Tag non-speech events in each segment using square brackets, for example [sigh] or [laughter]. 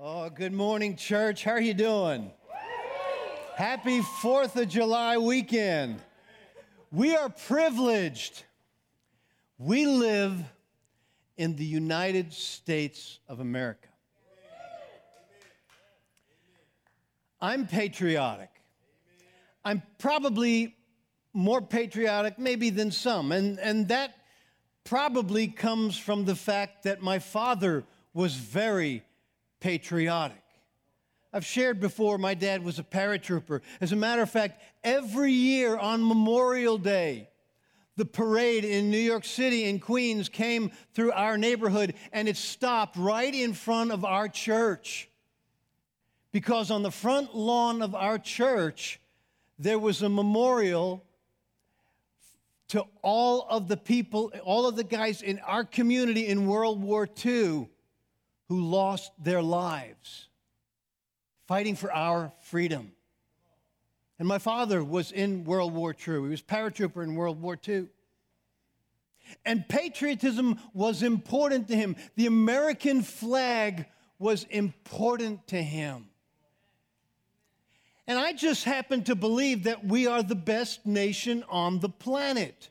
Oh, good morning, church. How are you doing? Happy 4th of July weekend. We are privileged. We live in the United States of America. I'm patriotic. I'm probably more patriotic, maybe, than some. And, and that probably comes from the fact that my father was very patriotic. I've shared before, my dad was a paratrooper. As a matter of fact, every year on Memorial Day, the parade in New York City in Queens came through our neighborhood and it stopped right in front of our church. Because on the front lawn of our church, there was a memorial to all of the people, all of the guys in our community in World War II who lost their lives fighting for our freedom. And my father was in World War II. He was paratrooper in World War II. And patriotism was important to him. The American flag was important to him. And I just happen to believe that we are the best nation on the planet.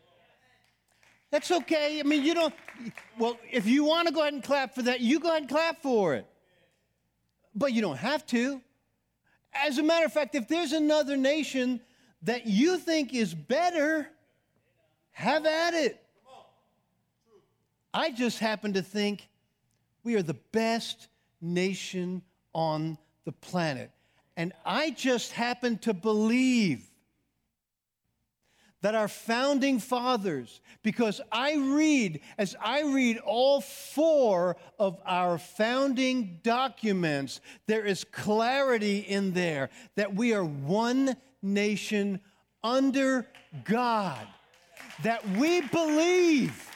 That's okay. I mean, you don't, well, if you want to go ahead and clap for that, you go ahead and clap for it. But you don't have to. As a matter of fact, if there's another nation that you think is better, have at it. I just happen to think we are the best nation on the planet. And I just happen to believe that our founding fathers, because I read, as I read all four of our founding documents, there is clarity in there that we are one nation under God, that we believe.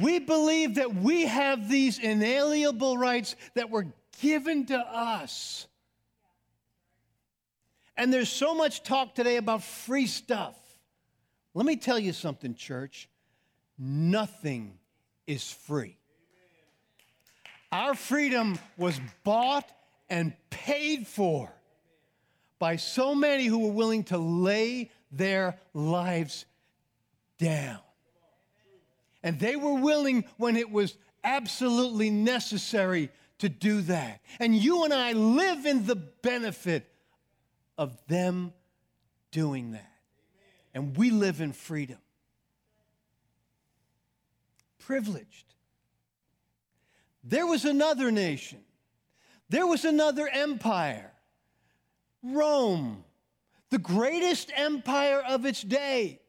We believe that we have these inalienable rights that were given to us and there's so much talk today about free stuff. Let me tell you something, church. Nothing is free. Our freedom was bought and paid for by so many who were willing to lay their lives down. And they were willing when it was absolutely necessary to do that. And you and I live in the benefit of them doing that. And we live in freedom. Privileged. There was another nation, there was another empire, Rome, the greatest empire of its day.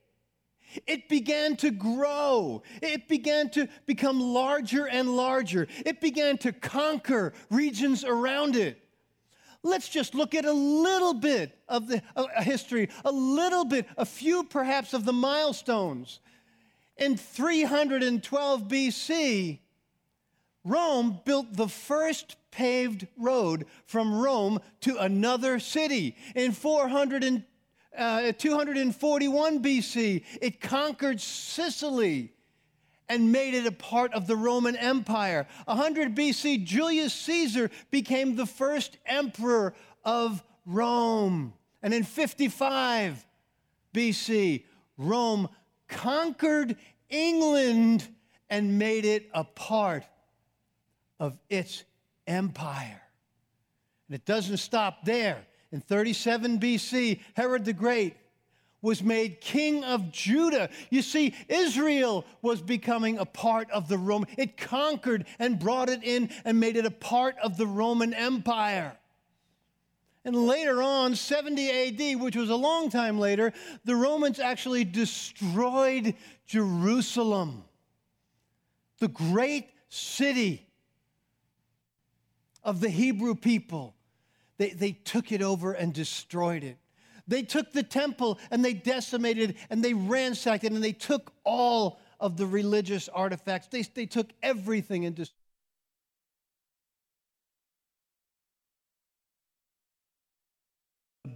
It began to grow. It began to become larger and larger. It began to conquer regions around it. Let's just look at a little bit of the uh, history, a little bit, a few perhaps of the milestones. In 312 BC, Rome built the first paved road from Rome to another city. In 400 uh, 241 BC, it conquered Sicily and made it a part of the Roman Empire. 100 BC, Julius Caesar became the first emperor of Rome. And in 55 BC, Rome conquered England and made it a part of its empire. And it doesn't stop there. In 37 BC, Herod the Great was made king of Judah. You see, Israel was becoming a part of the Roman. It conquered and brought it in and made it a part of the Roman Empire. And later on, 70 AD, which was a long time later, the Romans actually destroyed Jerusalem, the great city of the Hebrew people. They, they took it over and destroyed it. They took the temple and they decimated it and they ransacked it and they took all of the religious artifacts. They, they took everything and destroyed.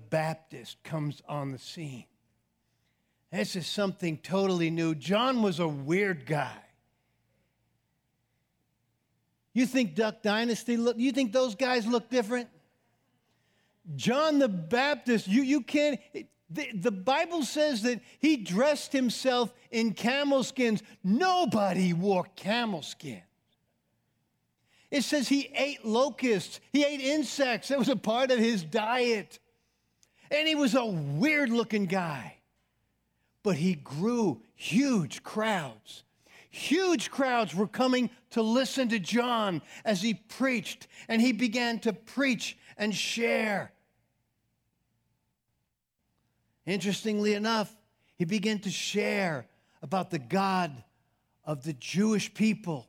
Baptist comes on the scene. This is something totally new. John was a weird guy. You think Duck Dynasty look, you think those guys look different? John the Baptist, you, you can't, the, the Bible says that he dressed himself in camel skins. Nobody wore camel skins. It says he ate locusts, he ate insects. That was a part of his diet. And he was a weird looking guy. But he grew huge crowds. Huge crowds were coming to listen to John as he preached, and he began to preach and share. Interestingly enough, he began to share about the God of the Jewish people.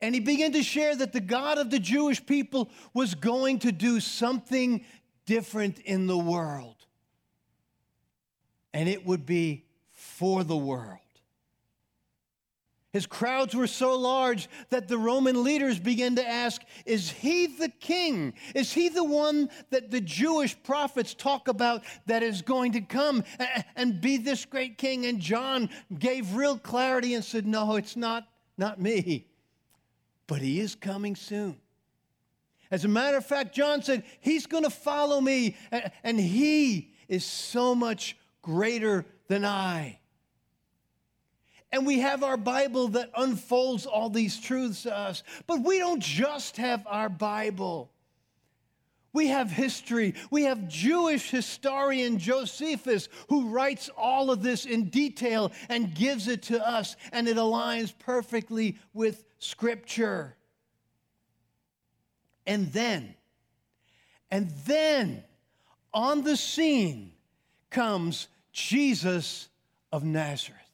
And he began to share that the God of the Jewish people was going to do something different in the world. And it would be for the world. His crowds were so large that the Roman leaders began to ask Is he the king? Is he the one that the Jewish prophets talk about that is going to come and be this great king? And John gave real clarity and said, No, it's not, not me, but he is coming soon. As a matter of fact, John said, He's going to follow me, and he is so much greater than I. And we have our Bible that unfolds all these truths to us. But we don't just have our Bible. We have history. We have Jewish historian Josephus who writes all of this in detail and gives it to us, and it aligns perfectly with Scripture. And then, and then on the scene comes Jesus of Nazareth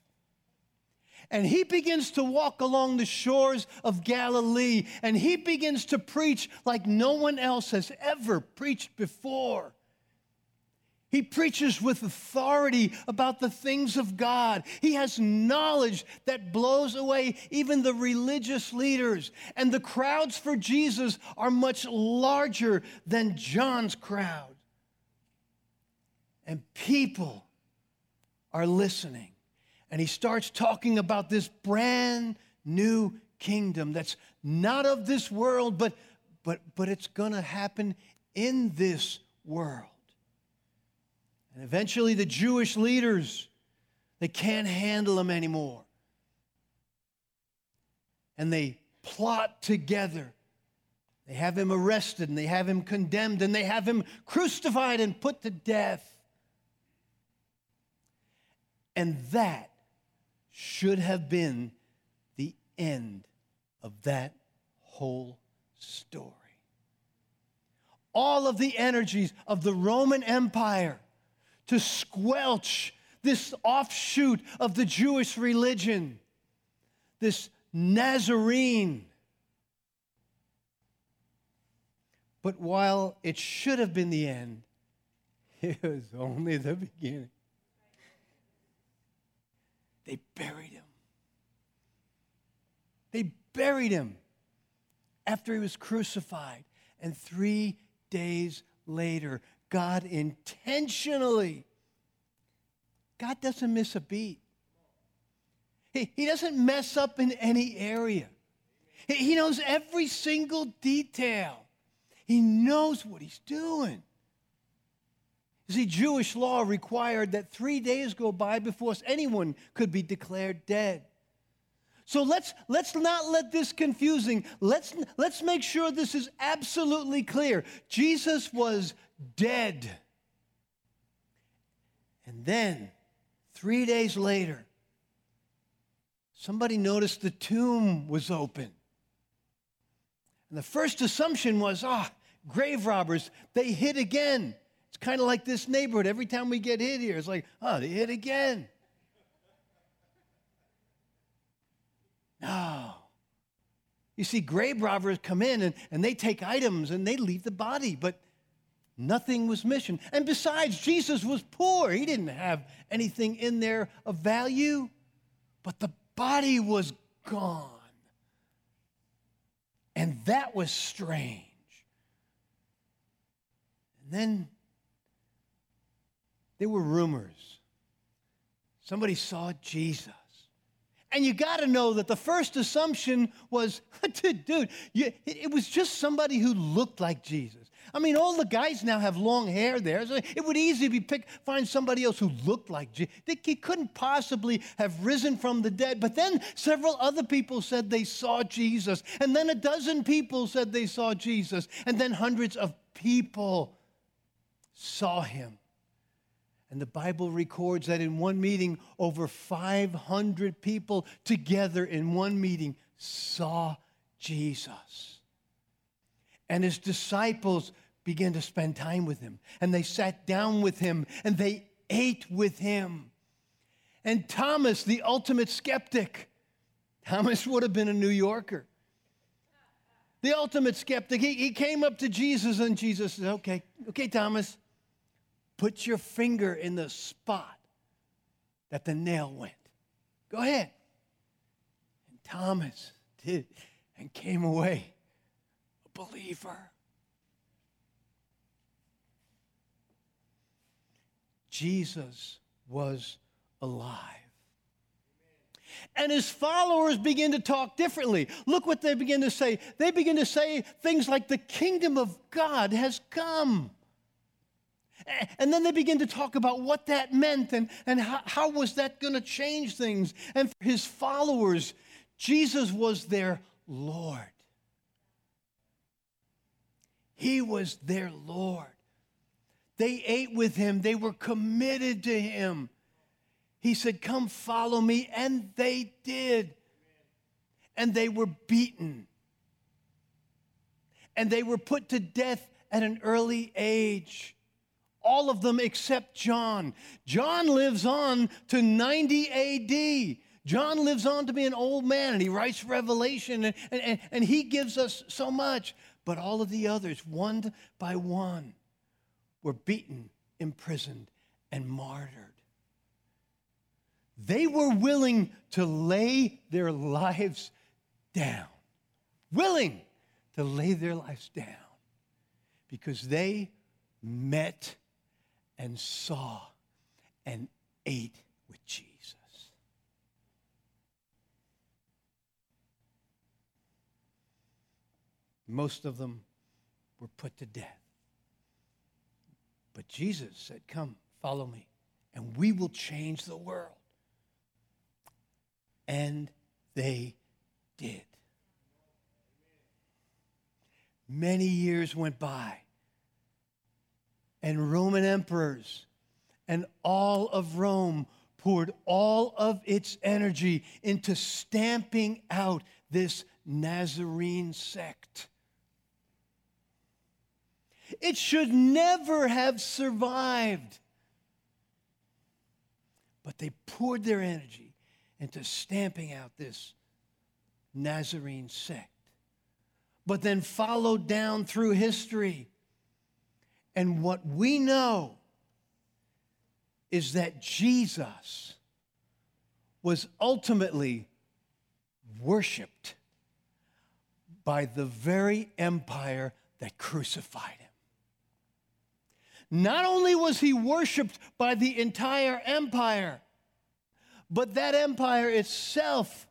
and he begins to walk along the shores of Galilee and he begins to preach like no one else has ever preached before. He preaches with authority about the things of God. He has knowledge that blows away even the religious leaders. And the crowds for Jesus are much larger than John's crowd. And people are listening. And he starts talking about this brand new kingdom that's not of this world, but, but, but it's going to happen in this world. And eventually, the Jewish leaders, they can't handle him anymore. And they plot together. They have him arrested and they have him condemned and they have him crucified and put to death. And that should have been the end of that whole story. All of the energies of the Roman Empire to squelch this offshoot of the Jewish religion, this Nazarene. But while it should have been the end, [laughs] it was only the beginning. They buried him. They buried him after he was crucified. And three days later, God intentionally, God doesn't miss a beat. He, he doesn't mess up in any area. He, he knows every single detail. He knows what he's doing. See, Jewish law required that three days go by before anyone could be declared dead. So let's, let's not let this confusing. Let's, let's make sure this is absolutely clear. Jesus was dead. And then, three days later, somebody noticed the tomb was open. And the first assumption was, ah, grave robbers, they hid again kind of like this neighborhood. Every time we get hit here, it's like, oh, they hit again. No. You see, grave robbers come in and, and they take items and they leave the body, but nothing was missing. And besides, Jesus was poor. He didn't have anything in there of value, but the body was gone. And that was strange. And then there were rumors. Somebody saw Jesus And you got to know that the first assumption was, [laughs] dude, you, it was just somebody who looked like Jesus. I mean, all the guys now have long hair there. So it would easily be pick, find somebody else who looked like Jesus. He couldn't possibly have risen from the dead. But then several other people said they saw Jesus. And then a dozen people said they saw Jesus. And then hundreds of people saw him. And the Bible records that in one meeting, over 500 people together in one meeting saw Jesus. And his disciples began to spend time with him. And they sat down with him and they ate with him. And Thomas, the ultimate skeptic, [laughs] Thomas would have been a New Yorker. The ultimate skeptic, he, he came up to Jesus and Jesus said, Okay, okay, Thomas, Put your finger in the spot that the nail went. Go ahead. And Thomas did and came away a believer. Jesus was alive. And his followers begin to talk differently. Look what they begin to say. They begin to say things like, The kingdom of God has come. And then they begin to talk about what that meant and, and how, how was that going to change things. And for his followers, Jesus was their Lord. He was their Lord. They ate with him, they were committed to him. He said, Come follow me. And they did. And they were beaten. And they were put to death at an early age all of them except John. John lives on to 90 AD. John lives on to be an old man and he writes Revelation and, and, and he gives us so much. But all of the others, one by one, were beaten, imprisoned, and martyred. They were willing to lay their lives down, willing to lay their lives down because they met and saw and ate with Jesus. Most of them were put to death. But Jesus said, Come, follow me, and we will change the world. And they did. Many years went by and Roman emperors and all of Rome poured all of its energy into stamping out this Nazarene sect. It should never have survived. But they poured their energy into stamping out this Nazarene sect. But then followed down through history and what we know is that Jesus was ultimately worshiped by the very empire that crucified him. Not only was he worshiped by the entire empire, but that empire itself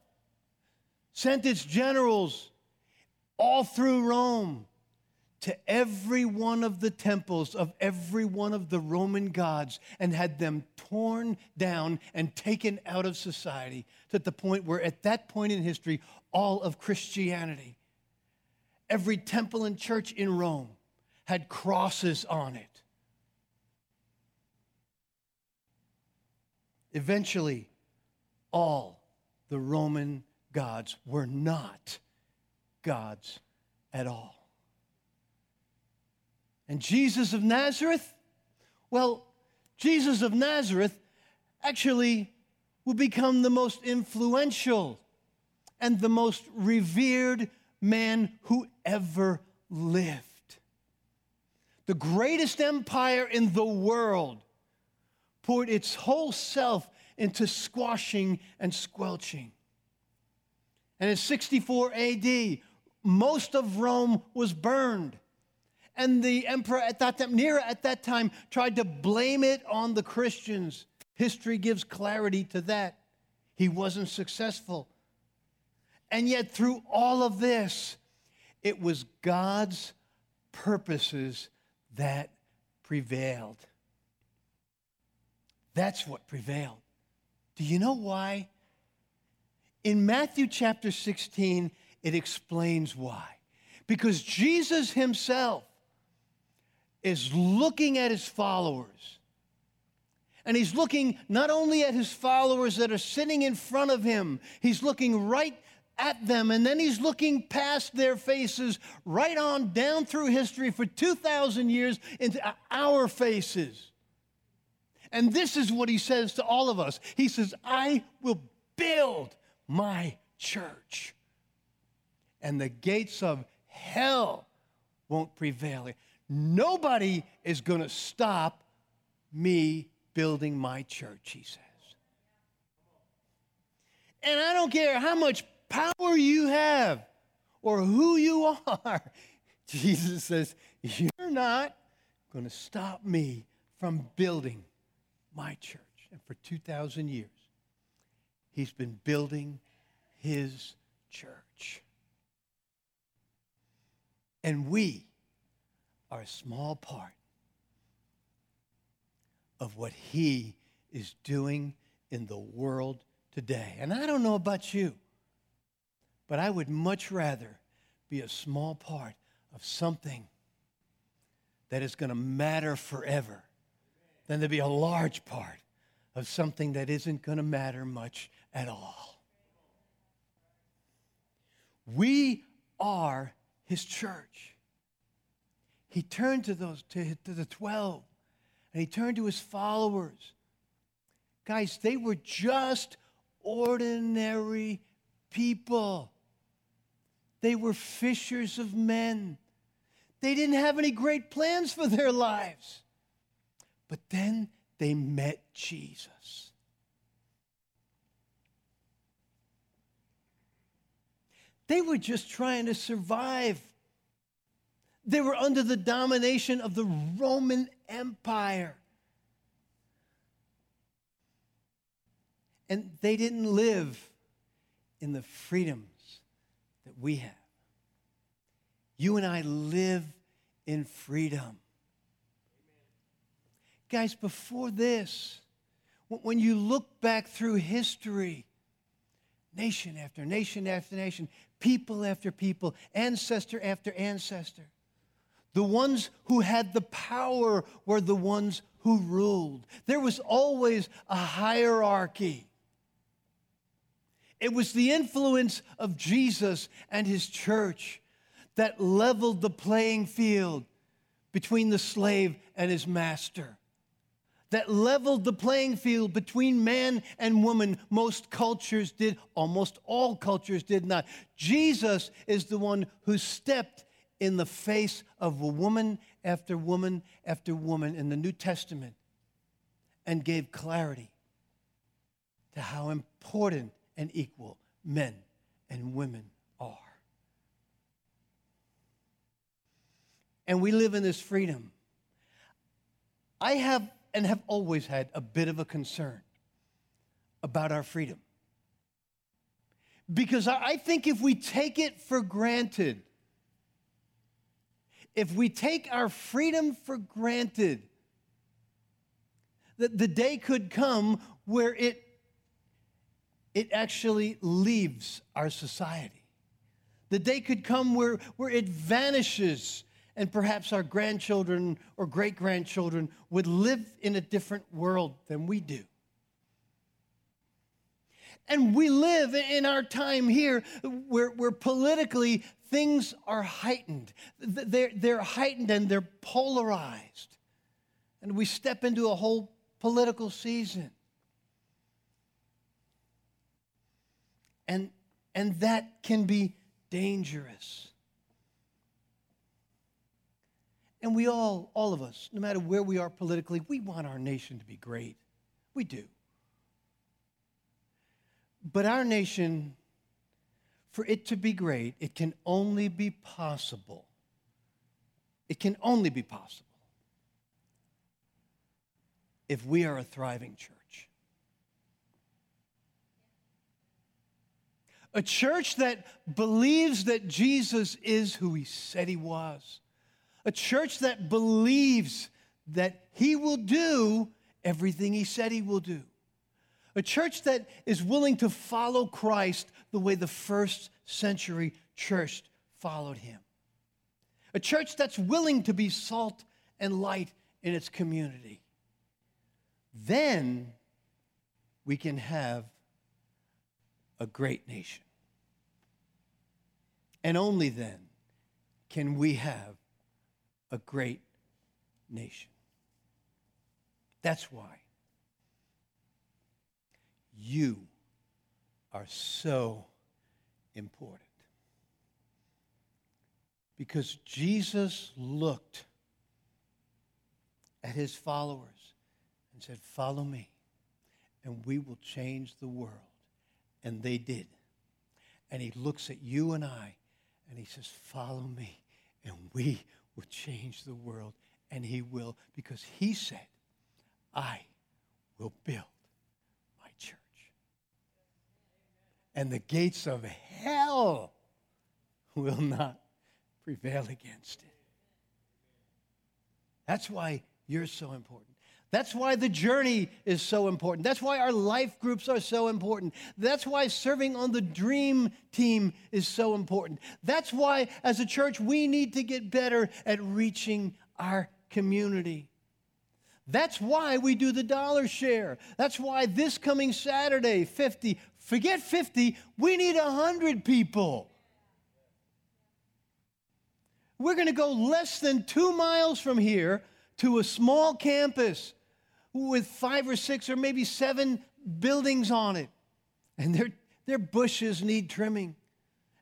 sent its generals all through Rome to every one of the temples of every one of the Roman gods and had them torn down and taken out of society to the point where, at that point in history, all of Christianity, every temple and church in Rome had crosses on it. Eventually, all the Roman gods were not gods at all. And Jesus of Nazareth? Well, Jesus of Nazareth actually will become the most influential and the most revered man who ever lived. The greatest empire in the world poured its whole self into squashing and squelching. And in 64 AD, most of Rome was burned. And the emperor at that time, Nero at that time, tried to blame it on the Christians. History gives clarity to that. He wasn't successful. And yet, through all of this, it was God's purposes that prevailed. That's what prevailed. Do you know why? In Matthew chapter 16, it explains why. Because Jesus himself is looking at his followers. And he's looking not only at his followers that are sitting in front of him, he's looking right at them, and then he's looking past their faces, right on down through history for 2,000 years into our faces. And this is what he says to all of us He says, I will build my church, and the gates of hell won't prevail. Nobody is going to stop me building my church, he says. And I don't care how much power you have or who you are. [laughs] Jesus says, You're not going to stop me from building my church. And for 2,000 years, he's been building his church. And we are a small part of what he is doing in the world today. And I don't know about you, but I would much rather be a small part of something that is going to matter forever than to be a large part of something that isn't going to matter much at all. We are his church. He turned to those to, to the 12 and he turned to his followers. Guys, they were just ordinary people. They were fishers of men. They didn't have any great plans for their lives. But then they met Jesus. They were just trying to survive. They were under the domination of the Roman Empire. And they didn't live in the freedoms that we have. You and I live in freedom. Guys, before this, when you look back through history, nation after nation after nation, people after people, ancestor after ancestor, the ones who had the power were the ones who ruled. There was always a hierarchy. It was the influence of Jesus and his church that leveled the playing field between the slave and his master. That leveled the playing field between man and woman. Most cultures did, almost all cultures did not. Jesus is the one who stepped in the face of woman after woman after woman in the New Testament and gave clarity to how important and equal men and women are. And we live in this freedom. I have and have always had a bit of a concern about our freedom. Because I think if we take it for granted, if we take our freedom for granted, that the day could come where it it actually leaves our society. The day could come where, where it vanishes, and perhaps our grandchildren or great grandchildren would live in a different world than we do. And we live in our time here where, where politically things are heightened. They're, they're heightened and they're polarized. And we step into a whole political season. And, and that can be dangerous. And we all, all of us, no matter where we are politically, we want our nation to be great. We do. But our nation, for it to be great, it can only be possible. It can only be possible if we are a thriving church. A church that believes that Jesus is who he said he was. A church that believes that he will do everything he said he will do. A church that is willing to follow Christ the way the first century church followed him. A church that's willing to be salt and light in its community. Then we can have a great nation. And only then can we have a great nation. That's why you are so important. Because Jesus looked at his followers and said, Follow me, and we will change the world. And they did. And he looks at you and I and he says, Follow me, and we will change the world. And he will, because he said, I will build my church. And the gates of hell will not prevail against it. That's why you're so important. That's why the journey is so important. That's why our life groups are so important. That's why serving on the dream team is so important. That's why, as a church, we need to get better at reaching our community. That's why we do the dollar share. That's why this coming Saturday, 50, forget 50, we need 100 people. We're going to go less than two miles from here to a small campus with five or six or maybe seven buildings on it. And their, their bushes need trimming,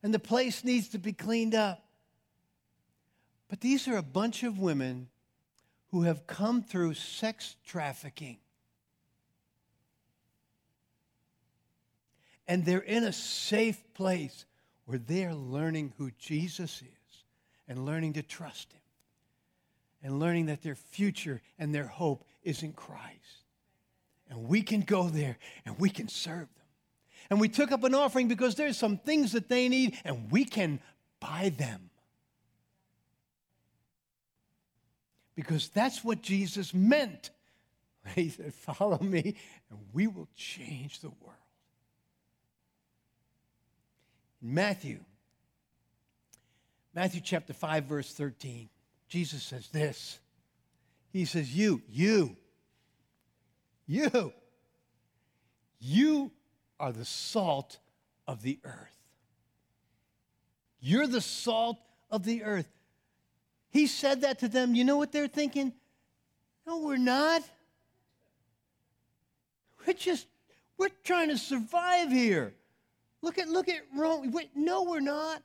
and the place needs to be cleaned up. But these are a bunch of women who have come through sex trafficking. And they're in a safe place where they're learning who Jesus is and learning to trust Him and learning that their future and their hope is in Christ. And we can go there and we can serve them. And we took up an offering because there's some things that they need and we can buy them. Because that's what Jesus meant. [laughs] He said, Follow me and we will change the world. Matthew, Matthew chapter 5, verse 13. Jesus says this. He says, You, you, you, you are the salt of the earth. You're the salt of the earth. He said that to them. You know what they're thinking? No, we're not. We're just, we're trying to survive here. Look at, look at Rome. Wait, no, we're not.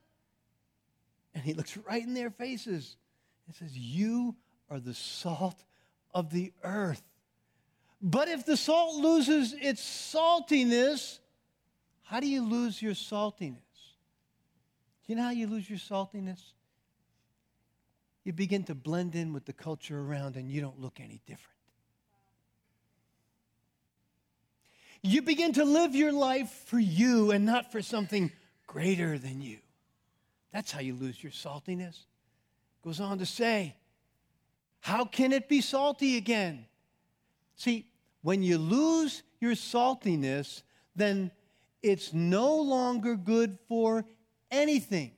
And he looks right in their faces. and says, You are the salt of the earth. But if the salt loses its saltiness, how do you lose your saltiness? You know how you lose your saltiness? You begin to blend in with the culture around and you don't look any different. You begin to live your life for you and not for something greater than you. That's how you lose your saltiness. Goes on to say, How can it be salty again? See, when you lose your saltiness, then it's no longer good for anything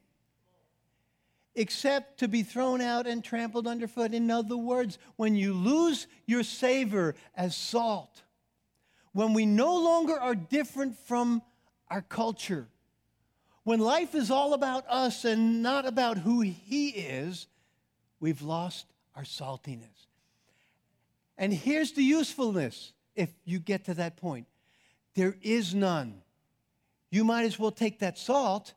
except to be thrown out and trampled underfoot. In other words, when you lose your savor as salt, when we no longer are different from our culture, when life is all about us and not about who He is, we've lost our saltiness. And here's the usefulness if you get to that point there is none. You might as well take that salt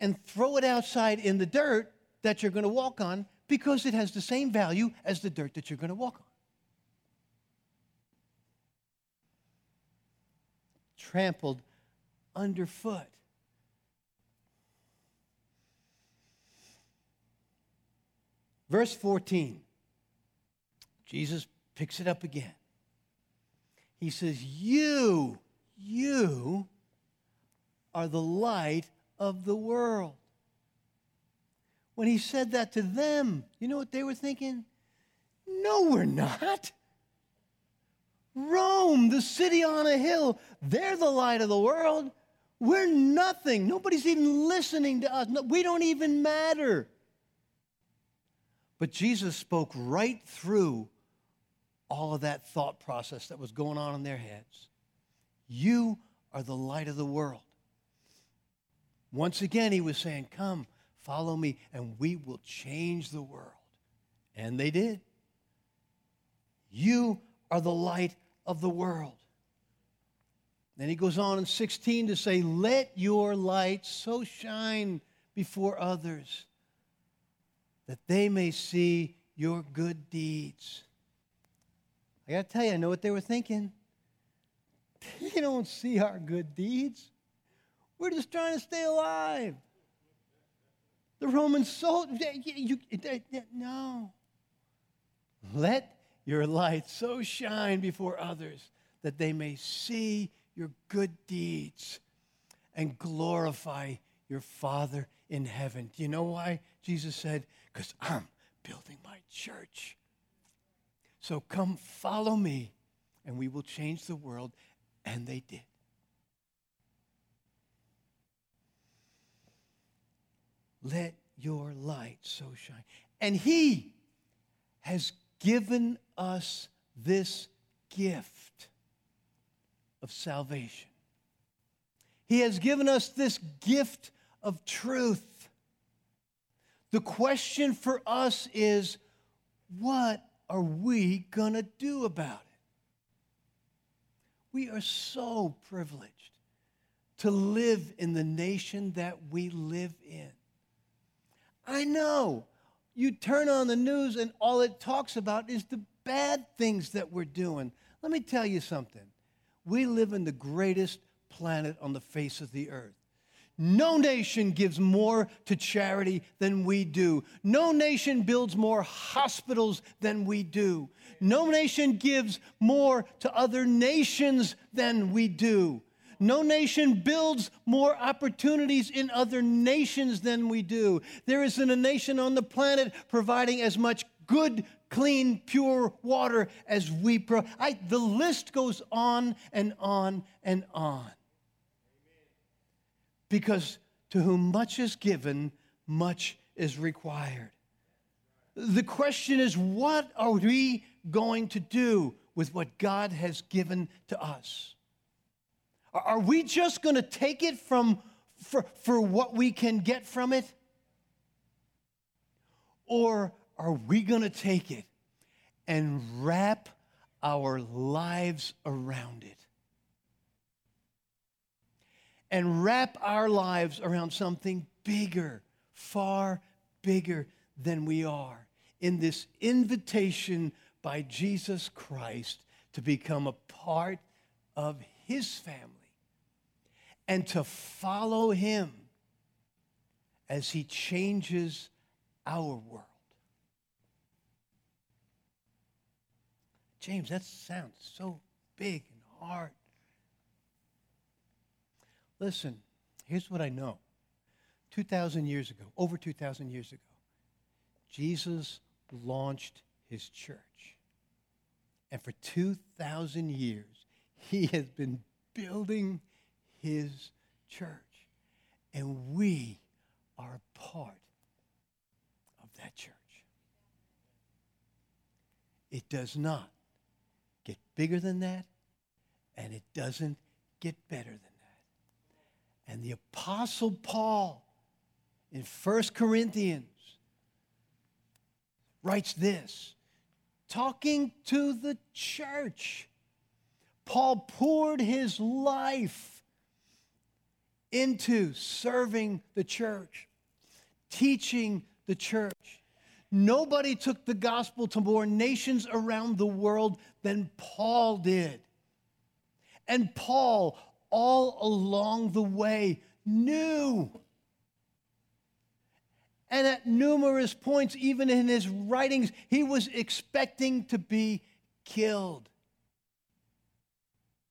and throw it outside in the dirt that you're going to walk on because it has the same value as the dirt that you're going to walk on. Trampled underfoot. Verse 14, Jesus picks it up again. He says, You, you are the light of the world. When he said that to them, you know what they were thinking? No, we're not. Rome, the city on a hill, they're the light of the world. We're nothing. Nobody's even listening to us. No, we don't even matter. But Jesus spoke right through all of that thought process that was going on in their heads. You are the light of the world. Once again, he was saying, Come, follow me, and we will change the world. And they did. You are the light of the world. Then he goes on in 16 to say, Let your light so shine before others that they may see your good deeds. I got to tell you, I know what they were thinking. [laughs] They don't see our good deeds. We're just trying to stay alive. The Roman you, no. Let your light so shine before others that they may see your good deeds and glorify your Father in heaven. Do you know why? Jesus said, Because I'm building my church. So come follow me, and we will change the world. And they did. Let your light so shine. And he has given us this gift of salvation. He has given us this gift of truth. The question for us is what are we going to do about it? We are so privileged to live in the nation that we live in. I know you turn on the news and all it talks about is the bad things that we're doing. Let me tell you something. We live in the greatest planet on the face of the earth. No nation gives more to charity than we do. No nation builds more hospitals than we do. No nation gives more to other nations than we do. No nation builds more opportunities in other nations than we do. There isn't a nation on the planet providing as much good, clean, pure water as we provide. The list goes on and on and on because to whom much is given, much is required. The question is, what are we going to do with what God has given to us? Are we just going to take it from for, for what we can get from it? Or are we going to take it and wrap our lives around it? and wrap our lives around something bigger, far bigger than we are, in this invitation by Jesus Christ to become a part of his family and to follow him as he changes our world. James, that sounds so big and hard. Listen, here's what I know 2,000 years ago, over 2,000 years ago, Jesus launched his church. And for 2,000 years, he has been building his church. And we are part of that church. It does not get bigger than that, and it doesn't get better than that. and the Apostle Paul in 1 Corinthians writes this talking to the church. Paul poured his life into serving the church, teaching the church. Nobody took the gospel to more nations around the world than Paul did. And Paul all along the way knew. And at numerous points, even in his writings, he was expecting to be killed.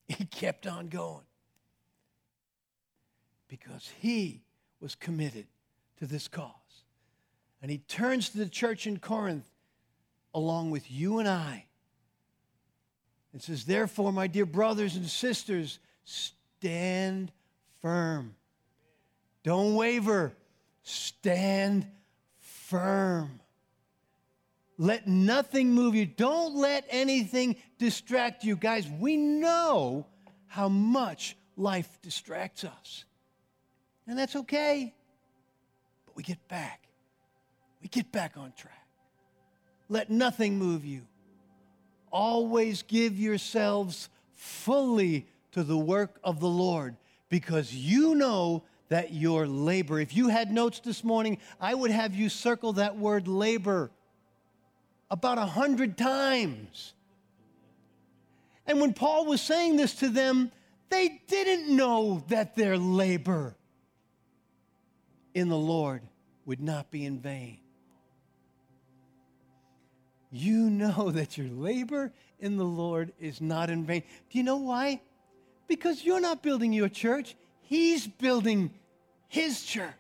He kept on going. Because he was committed to this cause. And he turns to the church in Corinth along with you and I and says, Therefore, my dear brothers and sisters, stand firm. Don't waver. Stand firm. Let nothing move you. Don't let anything distract you. Guys, we know how much life distracts us. And that's okay. But we get back. We get back on track. Let nothing move you. Always give yourselves fully to the work of the Lord because you know that your labor, if you had notes this morning, I would have you circle that word labor about a hundred times. And when Paul was saying this to them, they didn't know that their labor in the Lord would not be in vain. You know [laughs] that your labor in the Lord is not in vain. Do you know why? Because you're not building your church, He's building His church.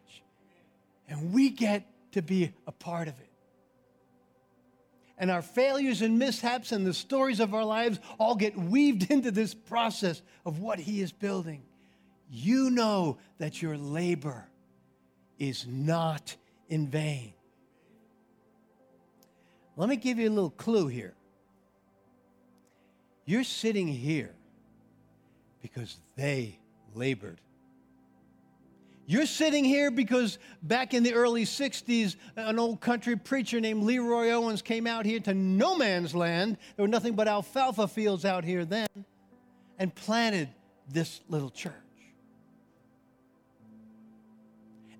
And we get to be a part of it and our failures and mishaps and the stories of our lives all get weaved [laughs] into this process of what He is building. You know that your labor is not in vain. Let me give you a little clue here. You're sitting here because they labored you're sitting here because back in the early 60s, an old country preacher named Leroy Owens came out here to no man's land. There were nothing but alfalfa fields out here then, and planted this little church.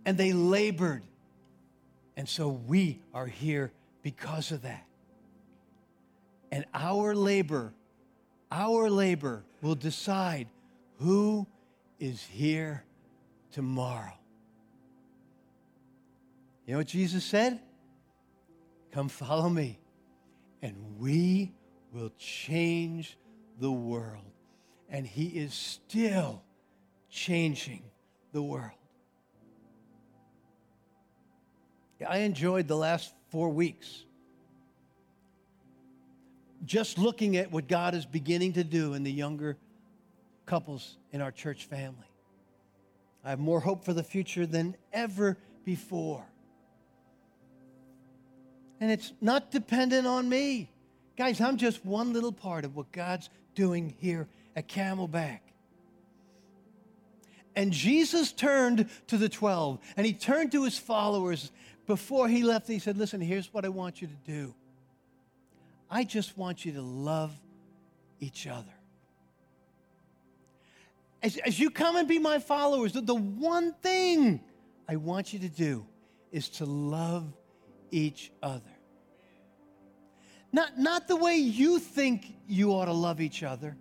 And they labored. And so we are here because of that. And our labor, our labor will decide who is here tomorrow. You know what Jesus said? Come follow me, and we will change the world. And He is still changing the world. I enjoyed the last four weeks just looking at what God is beginning to do in the younger couples in our church family. I have more hope for the future than ever before. And it's not dependent on me. Guys, I'm just one little part of what God's doing here at Camelback. And Jesus turned to the 12 and he turned to his followers before he left. He said, Listen, here's what I want you to do. I just want you to love each other as, as you come and be my followers, the, the one thing I want you to do is to love each other. Not, not the way you think you ought to love each other.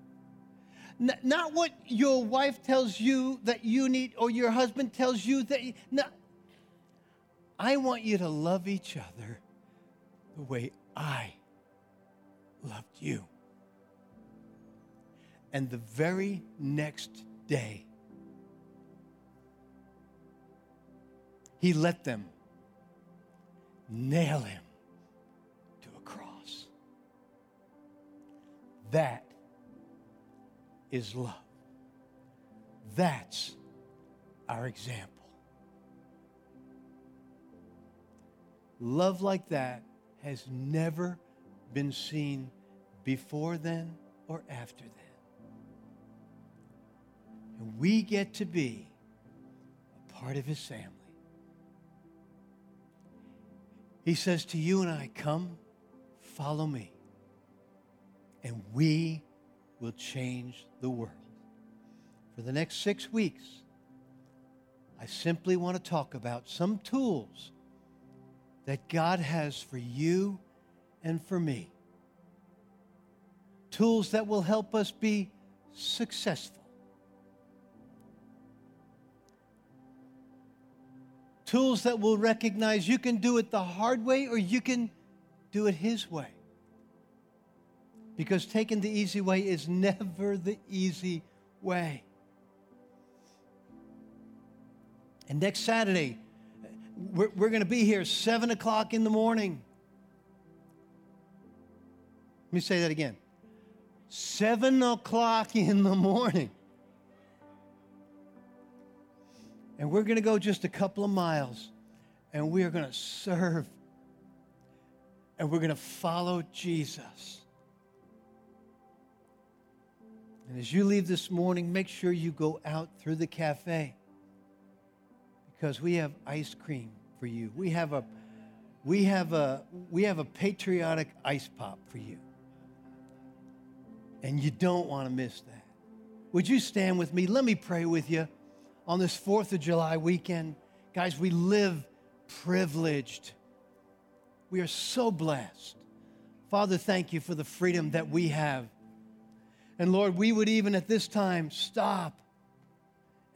N- not what your wife tells you that you need or your husband tells you that. You, no. I want you to love each other the way I loved you. And the very next day. He let them nail him to a cross. That is love. That's our example. Love like that has never been seen before then or after then. And we get to be a part of his family. He says to you and I, Come, follow me, and we will change the world. For the next six weeks, I simply want to talk about some tools that God has for you and for me. Tools that will help us be successful tools that will recognize you can do it the hard way or you can do it His way. Because taking the easy way is never the easy way. And next Saturday, we're, we're going to be here 7 o'clock in the morning. Let me say that again 7 o'clock in the morning. And we're going to go just a couple of miles and we are going to serve and we're going to follow Jesus. And as you leave this morning, make sure you go out through the cafe because we have ice cream for you. We have a we have a we have a patriotic ice pop for you. And you don't want to miss that. Would you stand with me? Let me pray with you on this 4th of July weekend. Guys, we live privileged. We are so blessed. Father, thank you for the freedom that we have. And Lord, we would even at this time stop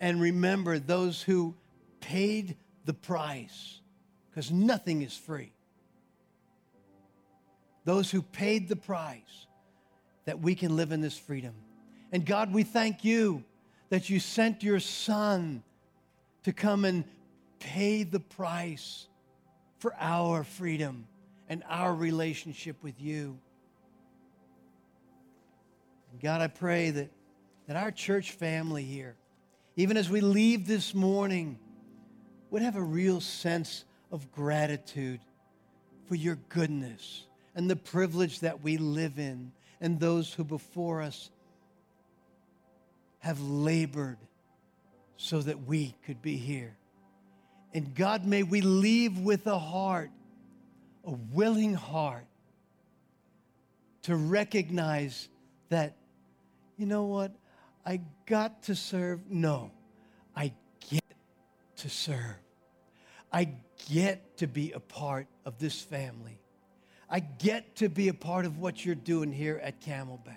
and remember those who paid the price, because nothing is free. Those who paid the price that we can live in this freedom. And God, we thank you that you sent your son to come and pay the price for our freedom and our relationship with you. God, I pray that, that our church family here, even as we leave this morning, would have a real sense of gratitude for your goodness and the privilege that we live in and those who before us have labored so that we could be here. And God, may we leave with a heart, a willing heart, to recognize that, you know what, I got to serve. No, I get to serve. I get to be a part of this family. I get to be a part of what you're doing here at Camelback.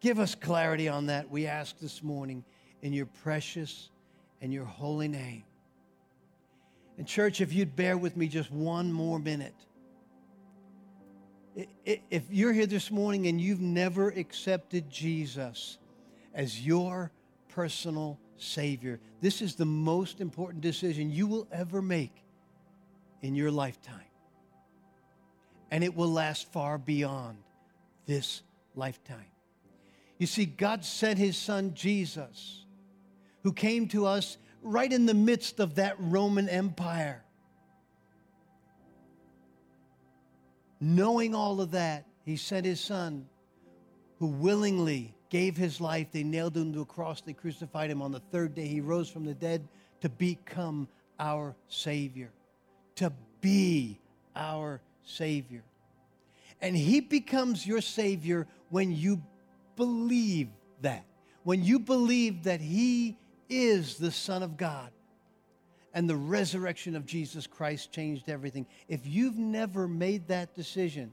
Give us clarity on that, we ask this morning, in your precious and your holy name. And, church, if you'd bear with me just one more minute. If you're here this morning and you've never accepted Jesus as your personal Savior. This is the most important decision you will ever make in your lifetime. And it will last far beyond this lifetime. You see, God sent His Son Jesus, who came to us right in the midst of that Roman Empire. Knowing all of that, He sent His Son, who willingly gave his life. They nailed him to a cross. They crucified him. On the third day, he rose from the dead to become our Savior, to be our Savior. And he becomes your Savior when you believe that. When you believe that he is the Son of God and the resurrection of Jesus Christ changed everything. If you've never made that decision,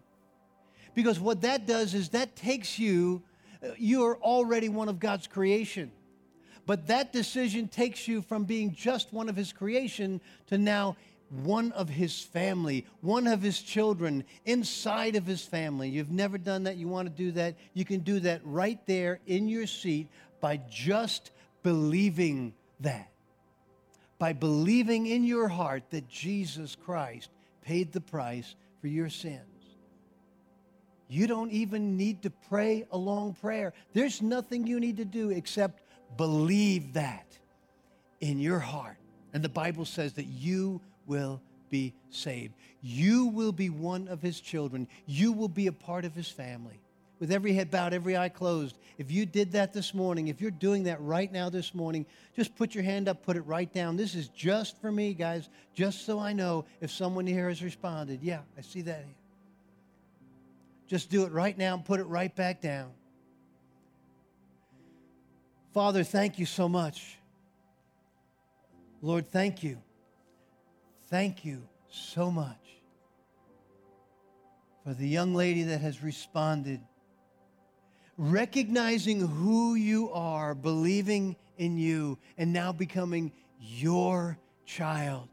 because what that does is that takes you Uh, you are already one of God's creation. But that decision takes you from being just one of his creation to now one of his family, one of his children, inside of his family. You've never done that. You want to do that. You can do that right there in your seat by just believing that. By believing in your heart that Jesus Christ paid the price for your sins. You don't even need to pray a long prayer. There's nothing you need to do except believe that in your heart. And the Bible says that you will be saved. You will be one of his children. You will be a part of his family. With every head bowed, every eye closed. If you did that this morning, if you're doing that right now this morning, just put your hand up, put it right down. This is just for me, guys, just so I know if someone here has responded. Yeah, I see that. Just do it right now and put it right back down. Father, thank you so much. Lord, thank you. Thank you so much for the young lady that has responded, recognizing who you are, believing in you, and now becoming your child.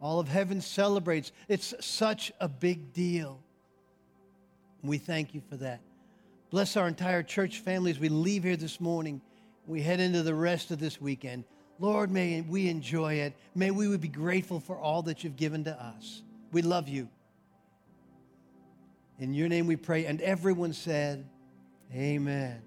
All of heaven celebrates. It's such a big deal. We thank you for that. Bless our entire church family as we leave here this morning. We head into the rest of this weekend. Lord, may we enjoy it. May we be grateful for all that you've given to us. We love you. In your name we pray. And everyone said, Amen.